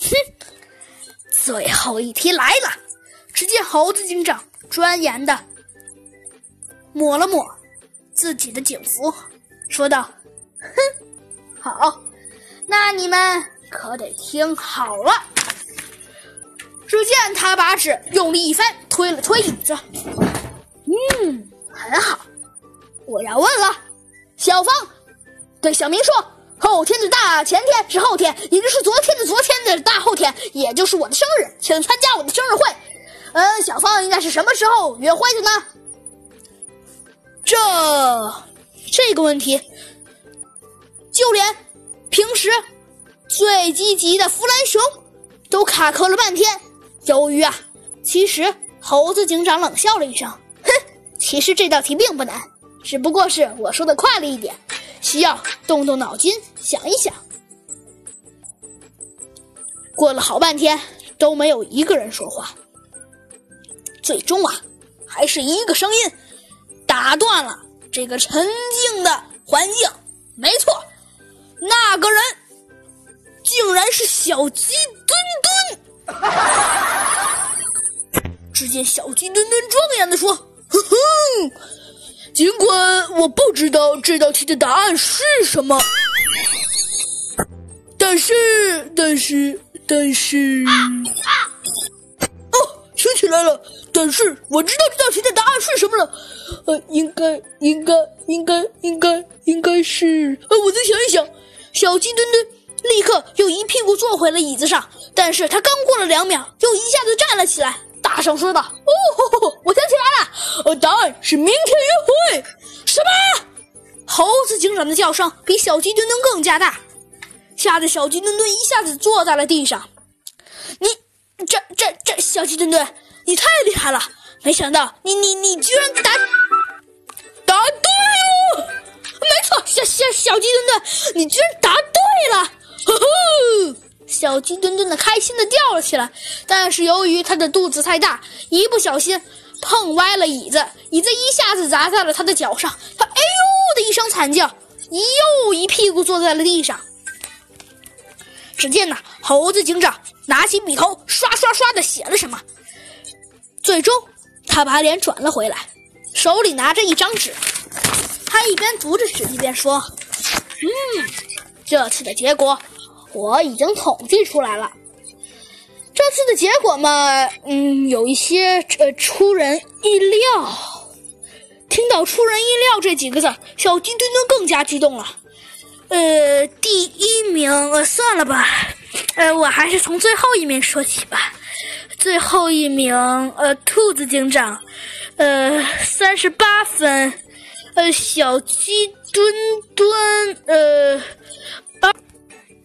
哼，最后一题来了。只见猴子警长专严的抹了抹自己的警服，说道：“哼，好，那你们可得听好了。”只见他把纸用力一翻，推了推椅子。嗯，很好。我要问了，小芳对小明说：“后天的大前天是后天，也就是昨天的昨天的大后天，也就是我的生日，请参加我的生日会。”嗯，小芳应该是什么时候约会的呢？这这个问题，就连平时最积极的弗兰熊都卡壳了半天。由于啊，其实猴子警长冷笑了一声，哼，其实这道题并不难，只不过是我说的快了一点，需要动动脑筋想一想。过了好半天，都没有一个人说话。最终啊，还是一个声音打断了这个沉静的环境。没错，那个人竟然是小鸡墩墩。只见小鸡墩墩庄严的说：“哼哼，尽管我不知道这道题的答案是什么，但是，但是，但是，哦，想起来了。”但是我知道这道题的答案是什么了，呃，应该应该应该应该应该是，呃，我再想一想。小鸡墩墩立刻又一屁股坐回了椅子上，但是他刚过了两秒，又一下子站了起来，大声说道：“哦，我想起来了，呃，答案是明天。”？警长的叫声比小鸡墩墩更加大，吓得小鸡墩墩一下子坐在了地上。你这这这，小鸡墩墩。你太厉害了！没想到你你你居然答答对了，没错，小小小鸡墩墩，你居然答对了！呵呵，小鸡墩墩的开心的叫了起来。但是由于他的肚子太大，一不小心碰歪了椅子，椅子一下子砸在了他的脚上，他的一声惨叫，又一屁股坐在了地上。只见呐，猴子警长拿起笔头，刷刷刷的写了什么。最终，他把脸转了回来，手里拿着一张纸。他一边读着纸，一边说：“嗯，这次的结果我已经统计出来了。这次的结果嘛，嗯，有一些呃出人意料。听到‘出人意料’这几个字，小鸡墩墩更加激动了。呃，第一名，呃，算了吧，呃，我还是从最后一名说起吧。”最后一名，呃，兔子警长，呃，三十八分，呃，小鸡墩墩，呃，二，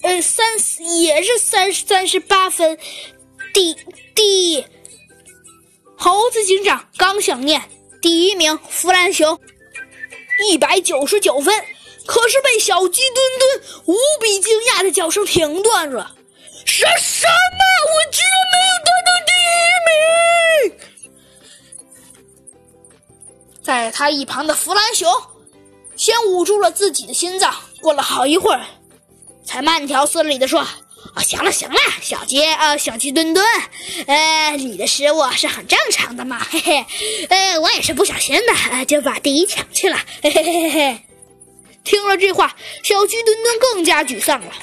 呃，三也是三三十八分，第第，猴子警长刚想念。第一名弗兰熊，一百九十九分，可是被小鸡墩墩无比惊讶的叫声停断了。什什么？我居然没有得到第一名！在他一旁的弗兰熊先捂住了自己的心脏，过了好一会儿，才慢条斯理的说：“啊，行了行了，小鸡啊，小鸡墩墩，呃，你的失误是很正常的嘛，嘿嘿，呃，我也是不小心的，就把第一抢去了，嘿嘿嘿嘿嘿。”听了这话，小鸡墩墩更加沮丧了。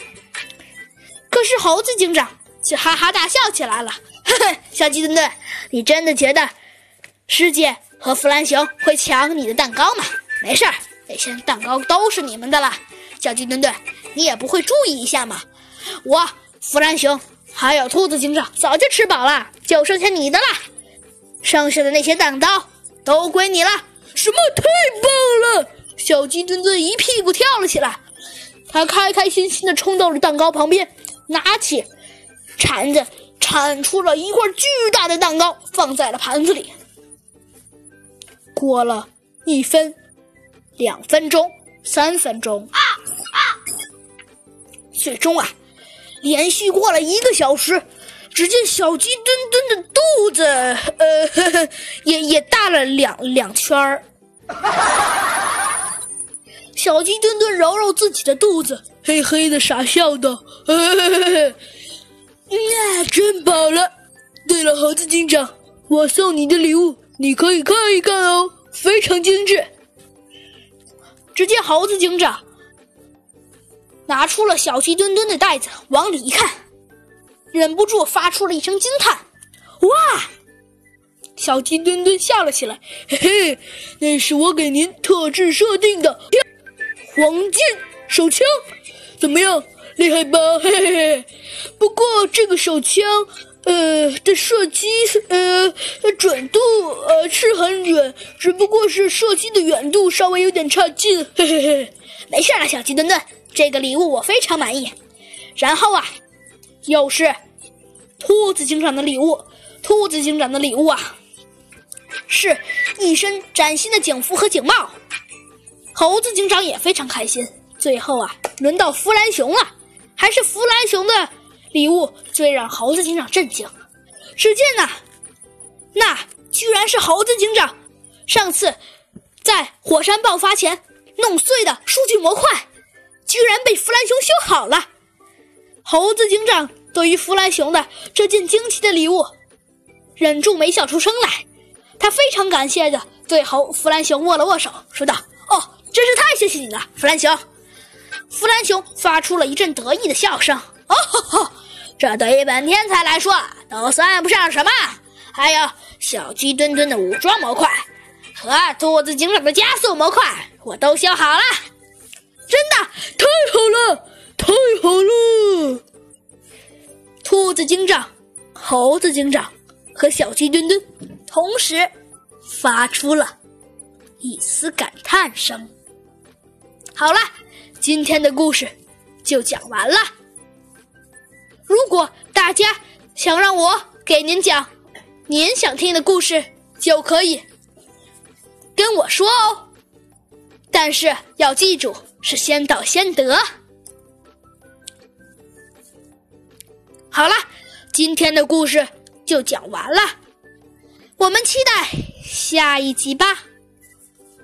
可是猴子警长却哈哈大笑起来了，嘿嘿，小鸡墩墩，你真的觉得师姐和弗兰熊会抢你的蛋糕吗？没事儿，那些蛋糕都是你们的了。小鸡墩墩，你也不会注意一下吗？我弗兰熊还有兔子警长早就吃饱了，就剩下你的了。剩下的那些蛋糕都归你了。什么？太棒了！小鸡墩墩一屁股跳了起来，他开开心心地冲到了蛋糕旁边。拿起铲子，铲出了一块巨大的蛋糕，放在了盘子里。过了一分、两分钟、三分钟，最终啊，连续过了一个小时，只见小鸡墩墩的肚子，呃，呵 呵也也大了两两圈儿。小鸡墩墩揉揉自己的肚子，嘿嘿的傻笑道：“ 呀真饱了。对了，猴子警长，我送你的礼物，你可以看一看哦，非常精致。只见猴子警长拿出了小鸡墩墩的袋子，往里一看，忍不住发出了一声惊叹：“哇！”小鸡墩墩笑了起来，嘿嘿，那是我给您特制设定的黄金手枪，怎么样，厉害吧？嘿嘿嘿。不过这个手枪，呃，的射击，呃，准度，呃，是很远，只不过是射击的远度稍微有点差劲，嘿嘿嘿。没事了，小鸡墩墩，这个礼物我非常满意。然后啊，又是兔子警长的礼物，兔子警长的礼物啊。是一身崭新的警服和警帽，猴子警长也非常开心。最后啊，轮到弗兰熊了，还是弗兰熊的礼物最让猴子警长震惊。只见呐，那居然是猴子警长上次在火山爆发前弄碎的数据模块，居然被弗兰熊修好了。猴子警长对于弗兰熊的这件惊奇的礼物，忍住没笑出声来。他非常感谢的对猴弗兰熊握了握手，说道：“哦，真是太谢谢你了，弗兰熊。”弗兰熊发出了一阵得意的笑声：“哦吼吼，这对于本天才来说都算不上什么。还有小鸡墩墩的武装模块和兔子警长的加速模块，我都修好了，真的猴子警长和小鸡墩墩。同时，发出了一丝感叹声。好了，今天的故事就讲完了。如果大家想让我给您讲您想听的故事，就可以跟我说哦。但是要记住，是先到先得。好了，今天的故事就讲完了。我们期待下一集吧。